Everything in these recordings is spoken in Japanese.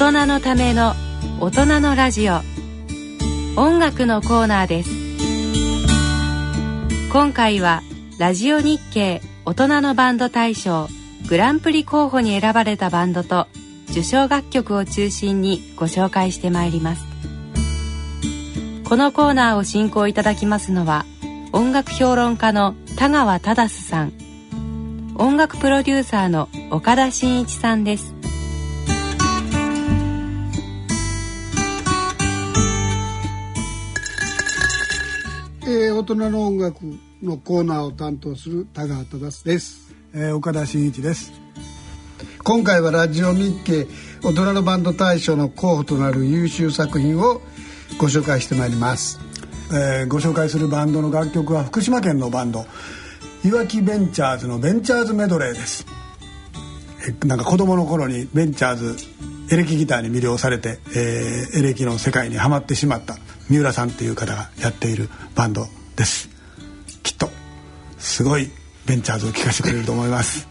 大人のための大人のラジオ。音楽のコーナーです。今回はラジオ日経大人のバンド大賞グランプリ候補に選ばれたバンドと受賞楽曲を中心にご紹介してまいります。このコーナーを進行いただきますのは音楽評論家の田川忠さん。音楽プロデューサーの岡田真一さんです。えー、大人の音楽のコーナーを担当する田川忠です、えー、岡田真一です。今回はラジオ日経大人のバンド大賞の候補となる優秀作品をご紹介してまいります、えー、ご紹介するバンドの楽曲は福島県のバンドいわきベンチャーズのベンチャーズメドレーです。えなんか子供の頃にベンチャーズエレキギターに魅了されて、えー、エレキの世界にはまってしまった三浦さんっていう方がやっているバンドです。きっとすごいベンチャーズを聴かせてくれると思います。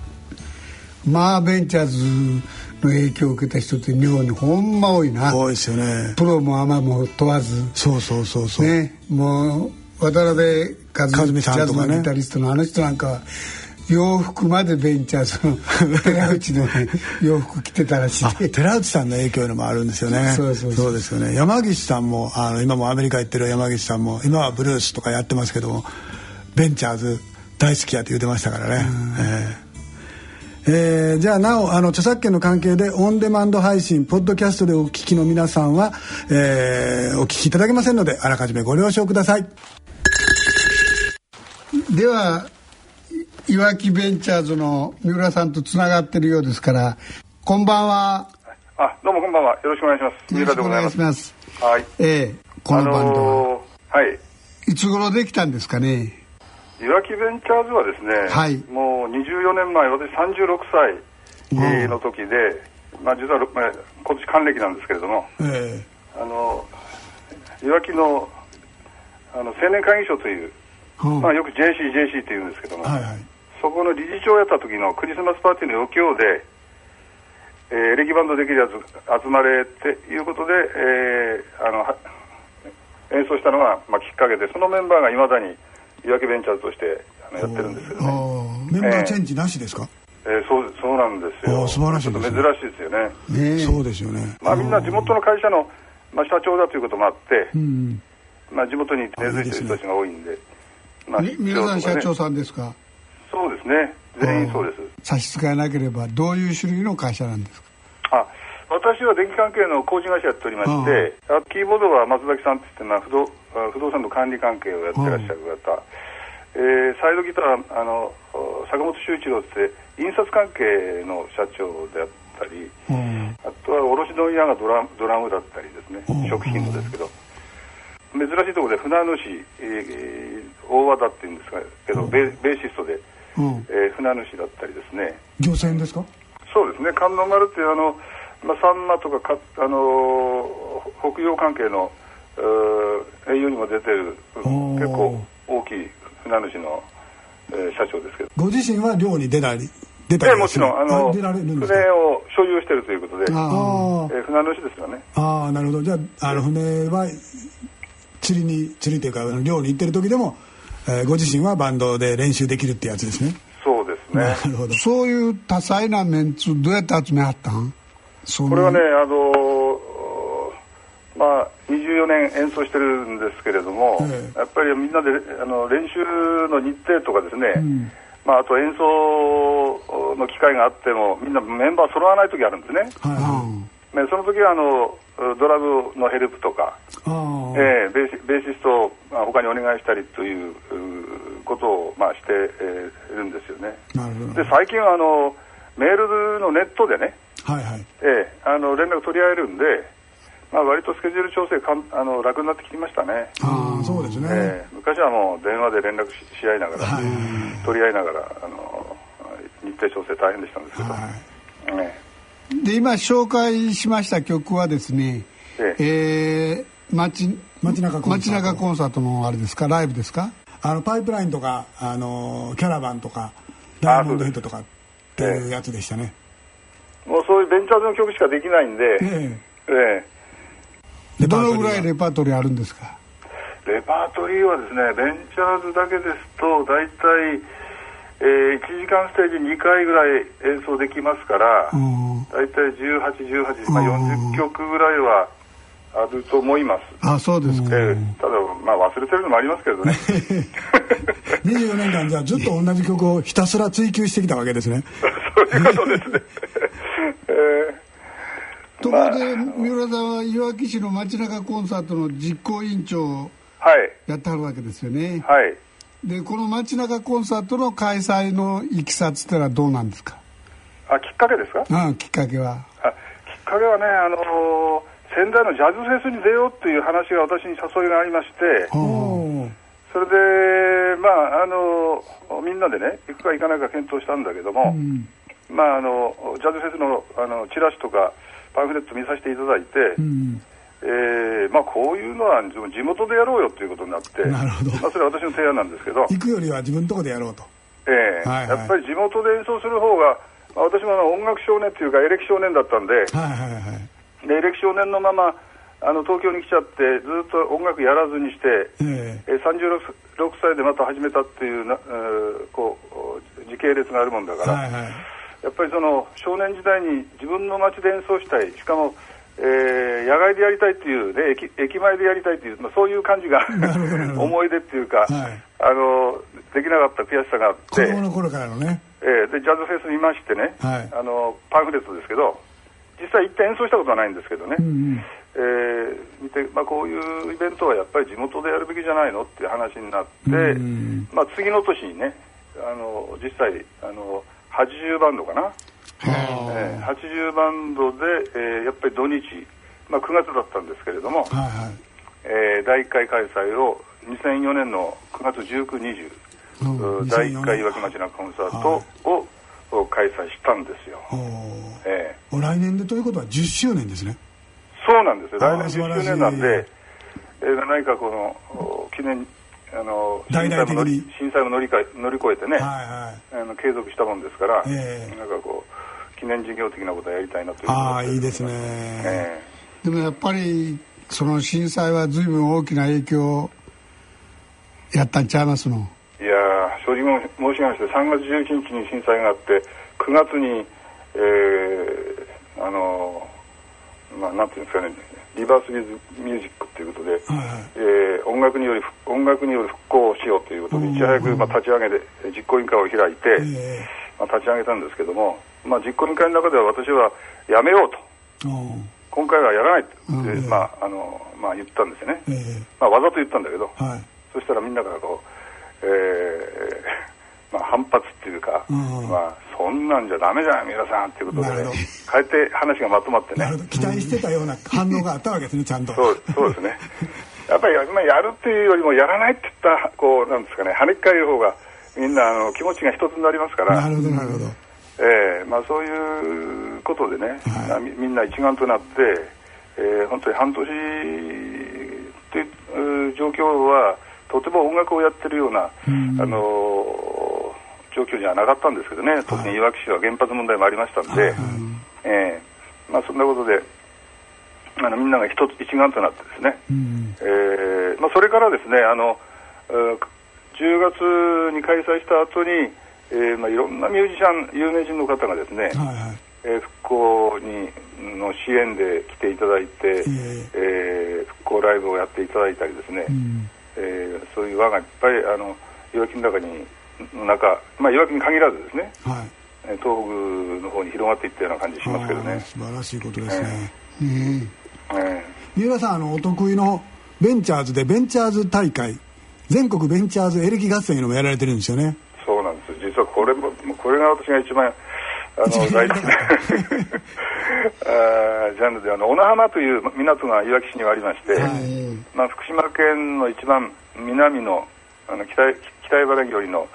まあベンチャーズの影響を受けた人って日本にほんま多いな。多いですよね。プロもアマも問わず。そうそうそうそう。ねもう渡辺和美さんとかね。ギタリストのあの人なんか洋服までベンチャーズの 寺内の、ね、洋服着てたらしい。寺内さんの影響もあるんですよね。そうそうそう。ですよね。山岸さんもあの今もアメリカ行ってる山岸さんも今はブルースとかやってますけどもベンチャーズ大好きやって言ってましたからね、えー。えー、じゃあなおあの著作権の関係でオンデマンド配信ポッドキャストでお聞きの皆さんは、えー、お聞きいただけませんのであらかじめご了承ください。ではいわきベンチャーズの三浦さんとつながってるようですからこんばんは。あどうもこんばんは。よろしくお願いします。三浦でございます。はい。ええこのバンドは、あのー、はい。いつ頃できたんですかね？いわきベンチャーズはですね、はい、もう24年前私36歳の時で、まあ、実は、まあ、今年還暦なんですけれども、えー、あのいわきのあの青年会議所という、まあ、よく JCJC っていうんですけども、はいはいそこの理事長をやった時のクリスマスパーティーの余興で、えー、エレキバンドできるやつ集まれっていうことで、えー、あの演奏したのが、まあ、きっかけでそのメンバーがいまだにいわきベンチャーズとしてあのやってるんですけどねメンバーチェンジなしですか、えー、そうそうなんですよ。素晴らしいです、ね、珍しいですよね。ねそうですよね。まあみんな地元の会社の、まあ、社長だということもあって、うん、まあ、地元に根付いてる人たちが多いんで、まあ、皆さん社長さんですか？そうですね。全員そうです。差し支えなければどういう種類の会社なんですか？あ私は電気関係の工事会社やっておりましてあキーボードは松崎さんっていって不動不動産の管理関係をやってらっしゃる方、えー、サイドギターあの坂本修一郎って印刷関係の社長であったり、あとは卸問屋がドラドラムだったりですね。食品のですけど。珍しいところで船主、えー、大和田っていうんですけどベベーシストで。うん、えー、船主だったりですね。漁船ですか？そうですね。観音丸っていうあの、まあ、サンマとかか、あのー、北洋関係の栄養にも出てる結構大きい船主の、えー、社長ですけど。ご自身は漁に出たり出たりもちろんあの船を所有してるということで、えー、船主ですよね。ああなるほど。じゃああの船は釣りに釣りというか漁に行ってる時でもえー、ご自身はバンドで練習できるってやつですね。そうですね。なるほど。そういう多彩なメンツどうやって集めはったん？これはねあのまあ24年演奏してるんですけれども、ええ、やっぱりみんなであの練習の日程とかですね、うん、まあ、あと演奏の機会があってもみんなメンバー揃わない時あるんですね、はい、ねその時はあのドラムのヘルプとか、えー、ベーシベーシストを他にお願いしたりということを、まあ、して、えー、るんですよね。で最近はあのメールのネットでね、はいはい。えー、あの連絡取り合えるんで、まあ、割とスケジュール調整かんあの楽になってきましたね。あそうですね、えー、昔はもう電話で連絡しし合いながら、取り合いながらあの日程調整大変でしたんですけど。はいねで今紹介しました曲はですね、ええ。ー、街街中コンサート。街中コンサート。のあれですか？ライブですか？あのパイプラインとかあのキャラバンとかダイヤモンドヘッドとかっていうやつでしたね、もうそういうベンチャーズの曲しかできないんで、ええ。えどのぐらいレパートリーあるんですか？レパートリーはですねベンチャーズだけですと大体、えー、1時間ステージ2回ぐらい演奏できますから、大体1818、まあ、40曲ぐらいはあると思います。あそうですか、えー、ただまあ忘れてるのもありますけどね。24年間じゃあずっと同じ曲をひたすら追求してきたわけですね。そういうことですね、えー、ところで、三浦さんはいわき市の街中コンサートの実行委員長をやってはるわけですよね。はい。でこの街中コンサートの開催のいきさつってのはどうなんですか？あきっかけですか？あきっかけは。あきっかけはねあのー仙台のジャズフェスに出ようっていう話が私に誘いがありまして、それで、まあ、あのみんなでね、行くか行かないか検討したんだけども、うん、まあ、あのジャズフェスのあのチラシとかパンフレット見させていただいて、うん、えー、まあ、こういうのは地元でやろうよということになって、なるほど。まあ、それは私の提案なんですけど、行くよりは自分のところでやろうと。えー、はいはい、やっぱり地元で演奏する方が、まあ、私も音楽少年というか、エレキ少年だったんで、はいはいはいでエレキ少年のままあの東京に来ちゃってずっと音楽やらずにして、えー、36歳でまた始めたっていうな、えー、こう時系列があるもんだから、はいはい、やっぱりその少年時代に自分の街で演奏したいしかも、えー、野外でやりたいっていう、ね、駅駅前でやりたいっていう、まあ、そういう感じが思い出っていうか、はい、あのできなかった悔しさがあって子供の頃からのね、えー、でジャズフェスにいましてね、はい、あのパンフレットですけど実際行って演奏したことはないんですけどね、うんうん、えー、見てまあ、こういうイベントはやっぱり地元でやるべきじゃないのっていう話になって、うんうん、まあ、次の年にねあの実際あの80バンドかな、えー、80バンドで、えー、やっぱり土日、まあ、9月だったんですけれども、はいはい。えー、第1回開催を2004年の9月19、20、うん、第1回岩木町のコンサートを、を開催したんですよ。えー、来年でということは10周年ですね。そうなんですよ。来年10周年なんで、えー、何かこの記念あの震災も震災も乗りか乗り越えてね、はいはい、あの継続したもんですから、えー、なんかこう記念事業的なことをやりたいなというああいいですね、えー、でもやっぱりその震災は随分大きな影響やったんちゃいますの？いや正直申し上げまして3月11日に震災があって9月に、えー、あのまあなんていうんですかねリバース・ウィズ・ミュージックということで、はいえー、音楽により音楽による復興をしようということでいち早く、まあ、立ち上げで実行委員会を開いて、まあ、立ち上げたんですけども、まあ、実行委員会の中では私はやめようと。今回はやらないって、まああのまあ、言ったんですよね、まあ、わざと言ったんだけど、はい、そしたらみんなからこうえーまあ、反発っていうか、うん、まあ、そんなんじゃだめじゃん皆さんっていうことで、ね、変えて話がまとまってね。期待してたような反応があったわけですねちゃんと。そうそうですね。やっぱり、まあ、やるっていうよりもやらないって言ったこうなんですかね跳ね返る方がみんなあの気持ちが一つになりますから。なるほどなるほど。えーまあ、そういうことでね、はい、みみんな一丸となって、えー、本当に半年という状況はとても音楽をやってるような、うん、あの状況にはなかったんですけどね、特にいわき市は原発問題もありましたんで、はい、えー、まあ、そんなことで、あのみんなが一つ一丸となってですね、うん、えー、まあ、それからですねあの10月に開催した後に、えーまあ、いろんなミュージシャン有名人の方がですね、はいはい、えー、復興にの支援で来ていただいて、えー、えー、復興ライブをやっていただいたりですね、うんえー、そういう輪がいっぱいあのいわきの中にの中、まあ、いわきに限らずですね、はい、東北の方に広がっていったような感じしますけどね。素晴らしいことですね、えーえー、三浦さんあのお得意のベンチャーズでベンチャーズ大会全国ベンチャーズエレキ合戦いうのもやられてるんですよね。そうなんです。実はこれもこれが私が一番あの大好きな。あ ジャンルであの小名浜という港がいわき市にはありまして、はい、まあ、福島県の一番南のあの北北茨城よりの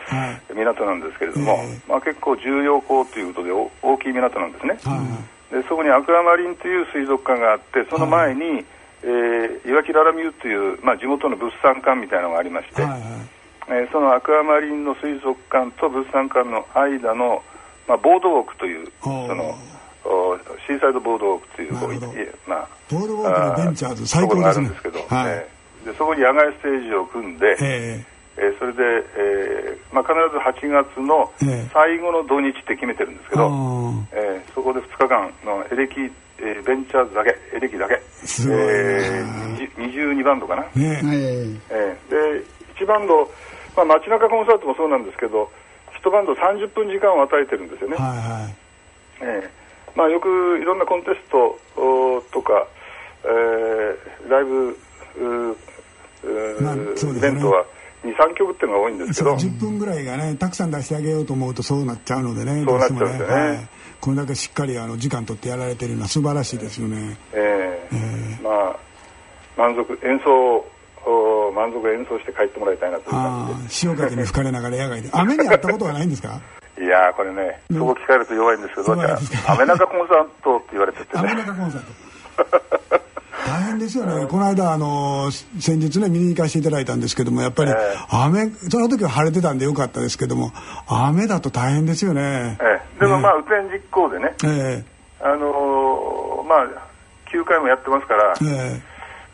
港なんですけれども、はい、まあ、結構重要港ということで大きい港なんですね、はい、でそこにアクアマリンという水族館があってその前に、はい、えー、いわきララミューという、まあ、地元の物産館みたいなのがありまして、はいはい、えー、そのアクアマリンの水族館と物産館の間のまあ、ボードウォークというそのシーサイドボードウォークっていうまあ、ボードウォークのベンチャーズ最高ですね。ですけど、はい、でそこに野外ステージを組んで、えー、えー、それで、えーまあ、必ず8月の最後の土日って決めてるんですけど、えー、そこで2日間のエレキ、えー、ベンチャーズだけエレキだけ。すごい、えー、22バンドかな、ねえ。ー、で1バンド、まあ、街中コンサートもそうなんですけど1バンド30分時間を与えてるんですよね、はいはい。えーまあ、よくいろんなコンテストとか、えー、ライブイベントは23曲っていうのが多いんですけど。10分ぐらいがねたくさん出してあげようと思うとそうなっちゃうのでねそうなっちゃうんですよね、はい、これだけしっかりあの時間取ってやられてるのは素晴らしいですよね。えー、えー、まあ満足演奏満足演奏して帰ってもらいたいなという感じで。潮風に吹かれながら野外で。雨にあったことはないんですか？いやこれね、そこ聞かれると弱いんですけど、じゃあ、雨中コンサートって言われててね。雨中コンサート。大変ですよね、この間、あの先日ね、見に行かせていただいたんですけども、やっぱり雨、その時は晴れてたんでよかったですけども、雨だと大変ですよね。ええ、でもまあ、雨天実行でね、ええ、あのー、まあ、9回もやってますから、え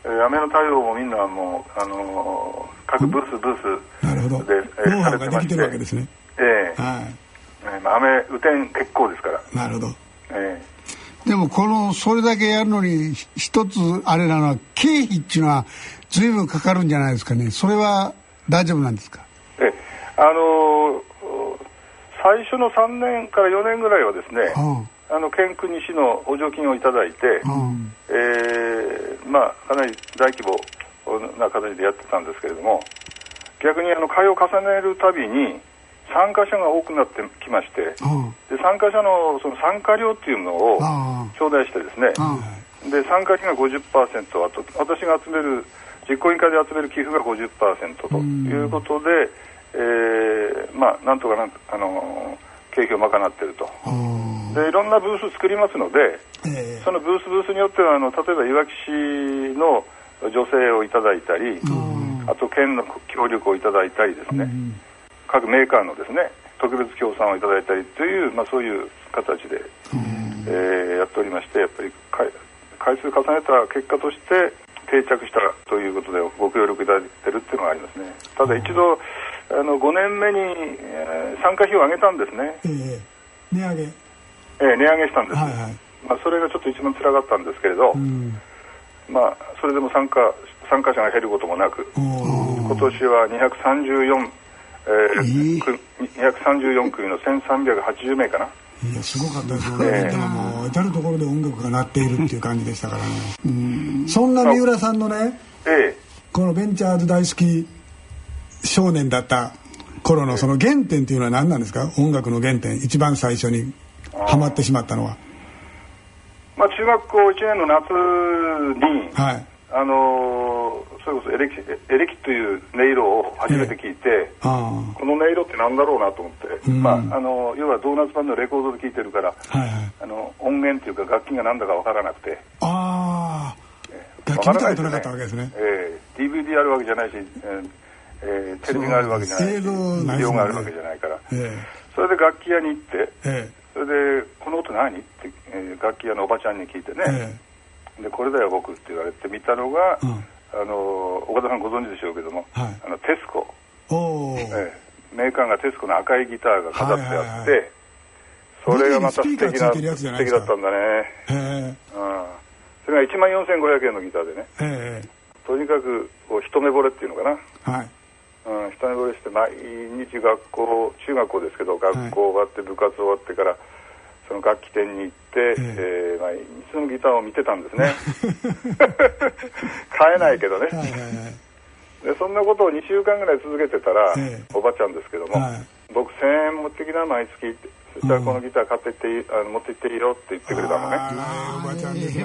え、雨の対応もみんなもう、あのー、各ブース、ブースなるほど。で、えー、されてまして、るわけですね。ええ。はいえーまあ、雨、雨天結構ですから。なるほど。ええ。でもこのそれだけやるのに一つあれなのは経費っていうのは随分かかるんじゃないですかね。それは大丈夫なんですか？えあの最初の3年から4年ぐらいはですね、あの県区西の補助金をいただいて、えー、まあ、かなり大規模な形でやってたんですけれども逆にあの会を重ねるたびに参加者が多くなってきまして、で参加者のその参加料っていうのを頂戴してですね、で参加費が50%あと私が集める実行委員会で集める寄付が50%ということで、えー、まあなんとかなんあの経費を賄っていると。でいろんなブース作りますので、えー、そのブースブースによってはあの例えばいわき市の女性をいただいたり、あと県の協力をいただいたりですね、各メーカーのですね特別協賛をいただいたりという、まあ、そういう形で、えー、やっておりましてやっぱり回数重ねた結果として定着したということでご協力いただいてるっていうのがありますね。ただ一度あの5年目に、えー、参加費を上げたんですね、えー、値上げ。えー、値上げしたんです、はいはい、まあ、それがちょっと一番つらかったんですけれど、まあ、それでも参加参加者が減ることもなく今年は234えー、234組の1380名かな。いやすごかったですよね、えー、でももう至る所で音楽が鳴っているっていう感じでしたからね。そんな三浦さんのね、えー、このベンチャーズ大好き少年だった頃のその原点っていうのは何なんですか？音楽の原点。一番最初にハマってしまったのは。まあ中学校1年の夏に、はい、あのそれこそエレキエレキという音色を初めて聞いて、この音色って何だろうなと思って、まあ、あの要はドーナツ版のレコードで聴いてるから、はいはい、あの音源というか楽器が何だか分からなくて。ああ。楽器見たことなかったわけですね、えー、DVD あるわけじゃないし、えー、テレビがあるわけじゃないし映像があるわけじゃないから、えー、それで楽器屋に行って、えー、それで「この音何?」って、えー、楽器屋のおばちゃんに聞いてね、えーでこれだよ僕って言われて見たのが、うん、あの岡田さんご存知でしょうけども、はい、あのテスコええ、メーカーがテスコの赤いギターが飾ってあって、はいはいはい、それがまた素敵な素敵だったんだね、うん、それが1万4500円のギターでね、とにかくこう一目惚れっていうのかな、はい。うん、一目惚れして毎日学校中学校ですけど学校終わって部活終わってから、その楽器店に行って、えー、まあ、いつもギターを見てたんですね。買えないけどね、はいはいはい、でそんなことを2週間ぐらい続けてたら、えー、おばちゃんですけども、はい、僕1000円持ってきな毎月。そしたらこのギター買ってってあの持って行っていいよって言ってくれたのね。おばちゃんです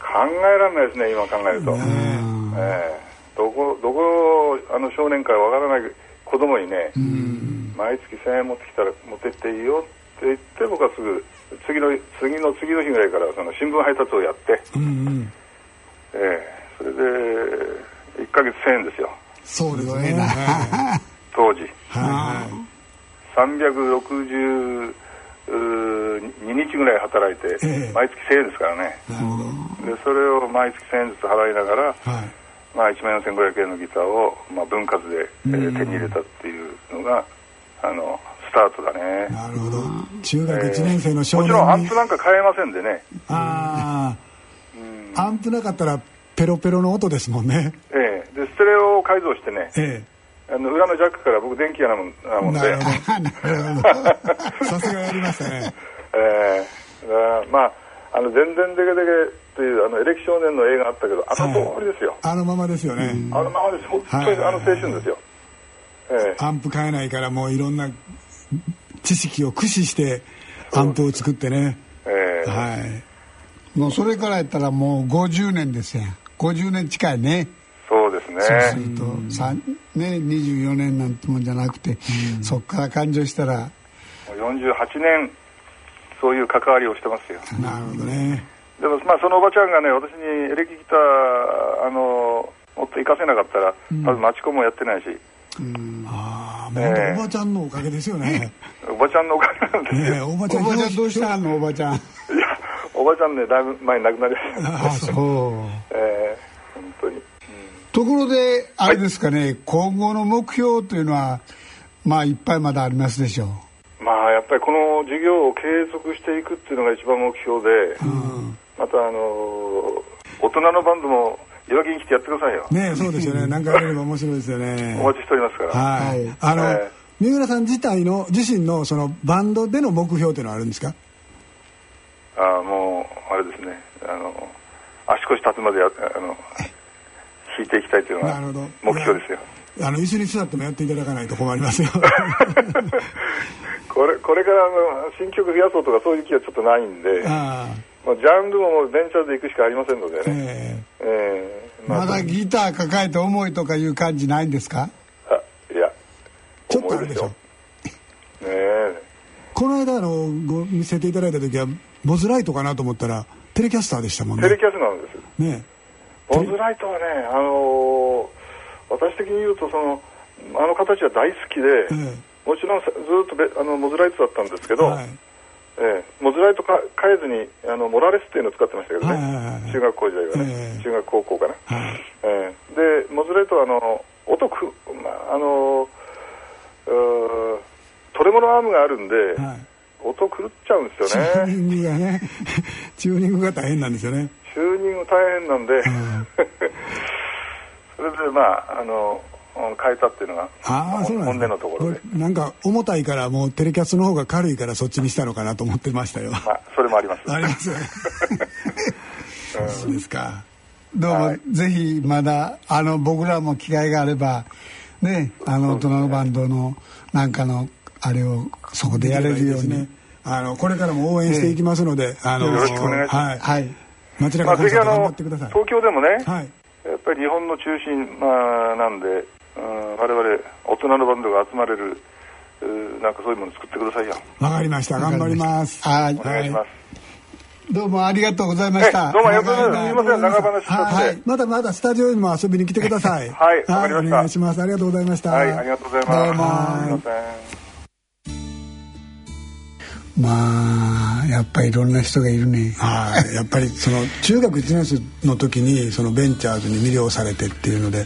考えられないですね今考えると、え。ー、どこどこあの少年会わからない子供にね毎月1000円持ってきたら持ってっていいよってって言って僕はすぐ次の次の次の日ぐらいからその新聞配達をやって、うんうん、えー、それで1か月1000円ですよ。そうですね。当時、はい、364 22日ぐらい働いて、えー、毎月1000円ですからね。でそれを毎月1000円ずつ払いながら、はい。まあ、1万4500円のギターを、まあ、分割で、えー、手に入れたっていうのがあのスタートだね。なるほど。中学1年生の少年、えー、もちろんアンプなんか買えませんでね。ああ、うん、アンプなかったらペロペロの音ですもんね。ええ。ー、でステレオを改造してね、ええ。ーあの裏のジャックから僕電気屋なもんなもんで。さすがやりましたね。ええ。ー、まああの「全然デケデケ」というあのエレキ少年の映画あったけどあの通りですよ、あのままですよね、あのままです。本当にあの青春ですよ、えー、アンプ買えないからもういろんな知識を駆使してアンプを作ってね、えー、はい。もうそれからやったらもう50年ですよ50年近いね。そうですね。そうすると、ね、24年なんてもんじゃなくて、そこから勘定したら48年そういう関わりをしてますよ。なるほどね。でもまあそのおばちゃんがね私にエレキギターあのもっと活かせなかったら、うん、多分マチコンもやってないし、うん、ああもうおばちゃんのおかげですよね。おばちゃんのおかげなんですよ、ね、おばちゃんどうしたのおばちゃん。いやおばちゃんねだいぶ前に亡くなりました。あそう。ええー、本当に、うん、ところであれですかね、はい、今後の目標というのはまあいっぱいまだありますでしょう。まあ、やっぱりこの事業を継続していくっていうのが一番目標で、うん、またあの大人のバンドもいわきに来てやってくださいよ。ねそうですよね。何回やれれば面白いですよね。お待ちしておりますから。はい。あの、えー、三浦さん自体の自身のそのバンドでの目標っていうのはあるんですか？ああもうあれですね。あの足腰立つまであの弾いていきたいというのが目標ですよ。あの椅子に座ってもやっていただかないと困りますよ。これこれからあの新曲増やそうとかそういう気はちょっとないんで。あまあ、ジャンルもベンチャーで行くしかありませんのでね、えー、えー、まあ、まだギター抱えて重いとかいう感じないんですか？あいやちょっとあるでしょ。ねえ。この間あのご見せていただいた時はボズライトかなと思ったらテレキャスターでしたもんね。テレキャスなんです。ねボズライトはねあのー、私的に言うとそのあの形は大好きで、えー、もちろんずっとべあのモズライトだったんですけど、はいえー、モズライトか変えずにあのモラレスっていうのを使ってましたけどね、はいはいはい、中学校時代はね、えー、中学高校かな、はい、えー、でモズライトはあの音く、まあ、あのトレモのアームがあるんで、はい、音狂っちゃうんですよね。チューニングがね チューニングが大変なんですよね。チューニング大変なんで、それでまああの変えたっていうのがあそうなん本音のところで。なんか重たいからもうテレキャスの方が軽いからそっちにしたのかなと思ってましたよ。あそれもあります。あります。そ うですか。どうも、はい、ぜひまだあの僕らも機会があればねあの大人のバンドのなんかのあれをそこでやれるように、ね、あのこれからも応援していきますので、あのよろしくお願いします、はい、はい、町中コンサート頑張ってください、東京でもね、はい、やっぱり日本の中心、まあ、なんで我々大人のバンドが集まれるなんかそういうもの作ってくださいよわかりました頑張りますはいお願いします、どうもありがとうございました。どうもありがとうございます。すみません、長話しちゃって。はい、まだまだスタジオにも遊びに来てください。はい、わかりました。お願いします。ありがとうございました。はい、ありがとうございます。どうも。まあやっぱりいろんな人がいるね。はい、やっぱりその中学1年生の時にそのベンチャーズに魅了されてっていうので。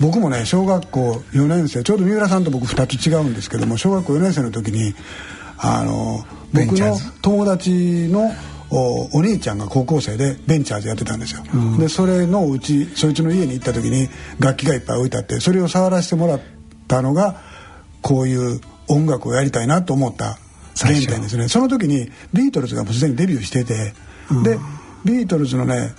僕もね小学校4年生ちょうど三浦さんと僕2つ違うんですけども小学校4年生の時にあの僕の友達のおお兄ちゃんが高校生でベンチャーズやってたんですよ、うん、でそれのうちそいつの家に行った時に楽器がいっぱい置いてあってそれを触らせてもらったのがこういう音楽をやりたいなと思った原点ですね。その時にビートルズがもうすでにデビューしてて、うん、でビートルズのね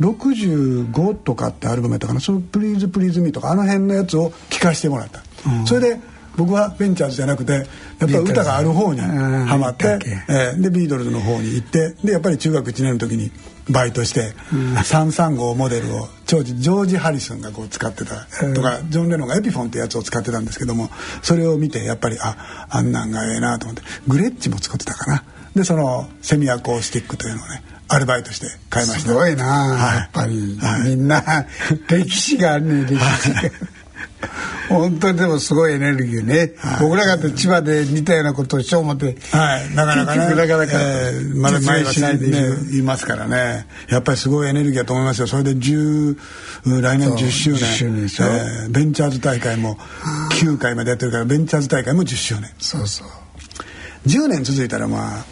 65とかってアルバムやったかな「そのプリーズプリーズミー」とかあの辺のやつを聴かせてもらった、うん、それで僕はベンチャーズじゃなくてやっぱり歌がある方にはまって、えー、でビートルズの方に行ってでやっぱり中学1年の時にバイトして、うん、335モデルをジョージ・ハリスンがこう使ってたとか、ジョン・レノンがエピフォンってやつを使ってたんですけどもそれを見てやっぱりああんなんがええなと思ってグレッチも使ってたかな。でそのセミアコースティックというのをねアルバイトして買いました。すごいな、はい、やっぱり、はい、みんな 歴史があるね歴史が。本当にでもすごいエネルギーね、はい、僕らが千葉で似たようなことをしよう思ってはい。なかなかね。なかなか、えー、まだ前はしないで、ね、いますからね。やっぱりすごいエネルギーだと思いますよ。それで10来年10周年。周年えー、ベンチャーズ大会も9回までやってるからベンチャーズ大会も10周年。そうそう。10年続いたらまあ、ね、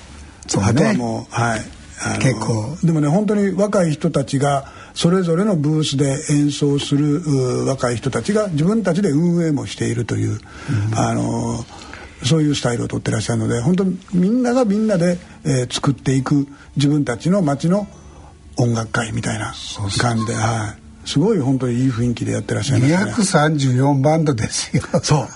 あとはもうはい結構。でもね本当に若い人たちがそれぞれのブースで演奏する若い人たちが自分たちで運営もしているという、うん、あのそういうスタイルをとってらっしゃるので本当にみんながみんなで、えー、作っていく自分たちの街の音楽会みたいな感じではい。すごい本当にいい雰囲気でやってらっしゃいますね。234バンドですよ。そう。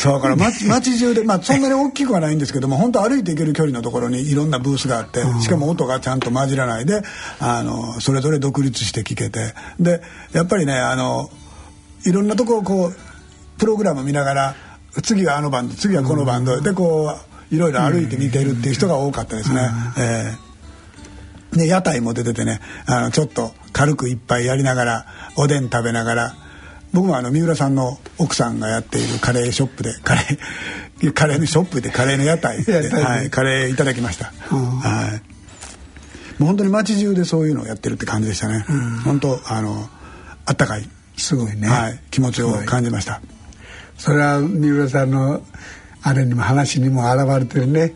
そうから街 街中でまあそんなに大きくはないんですけども本当歩いていける距離のところにいろんなブースがあって、うん、しかも音がちゃんと混じらないであのそれぞれ独立して聴けて。でやっぱりねあのいろんなとここうプログラム見ながら次はあのバンド次はこのバンド、うん、でこういろいろ歩いて見てるっていう人が多かったですね。うん、えー、で屋台も出ててねあのちょっと軽く一杯やりながらおでん食べながら僕もあの三浦さんの奥さんがやっているカレーショップでカレー カレーのショップでカレーの屋台 で、はい、カレーいただきました、はい。もう本当に街中でそういうのをやってるって感じでしたね、うん、本当あのあったかい。すごいね、はい、気持ちを感じました。それは三浦さんのあれにも話にも現れてるね。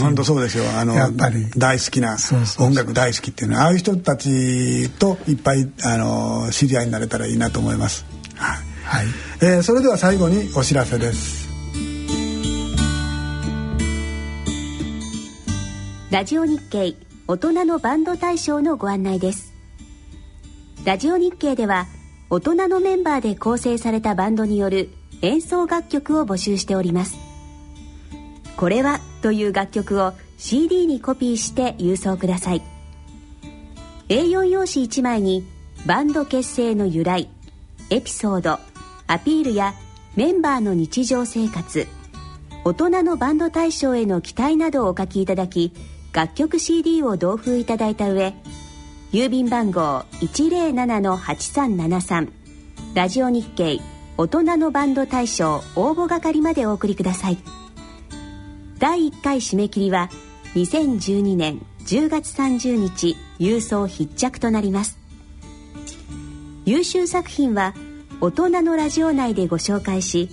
本当そうですよ。あのやっぱり大好きな音楽大好きっていうのはああいう人たちといっぱいあの知り合いになれたらいいなと思います。はい。はい、えー、それでは最後にお知らせです。ラジオ日経大人のバンド大賞のご案内です。ラジオ日経では大人のメンバーで構成されたバンドによる演奏楽曲を募集しております。これはという楽曲を CD にコピーして郵送ください。A4 用紙1枚にバンド結成の由来エピソードアピールやメンバーの日常生活大人のバンド大賞への期待などをお書きいただき楽曲 CD を同封いただいた上郵便番号107-8373ラジオ日経大人のバンド大賞応募係までお送りください。第1回締め切りは2012年10月30日郵送必着となります優秀作品は大人のラジオ内でご紹介し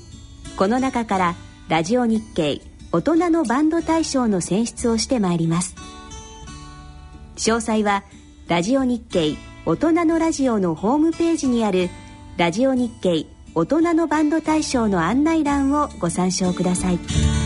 この中からラジオ日経大人のバンド大賞の選出をしてまいります詳細はラジオ日経大人のラジオのホームページにあるラジオ日経大人のバンド大賞の案内欄をご参照ください。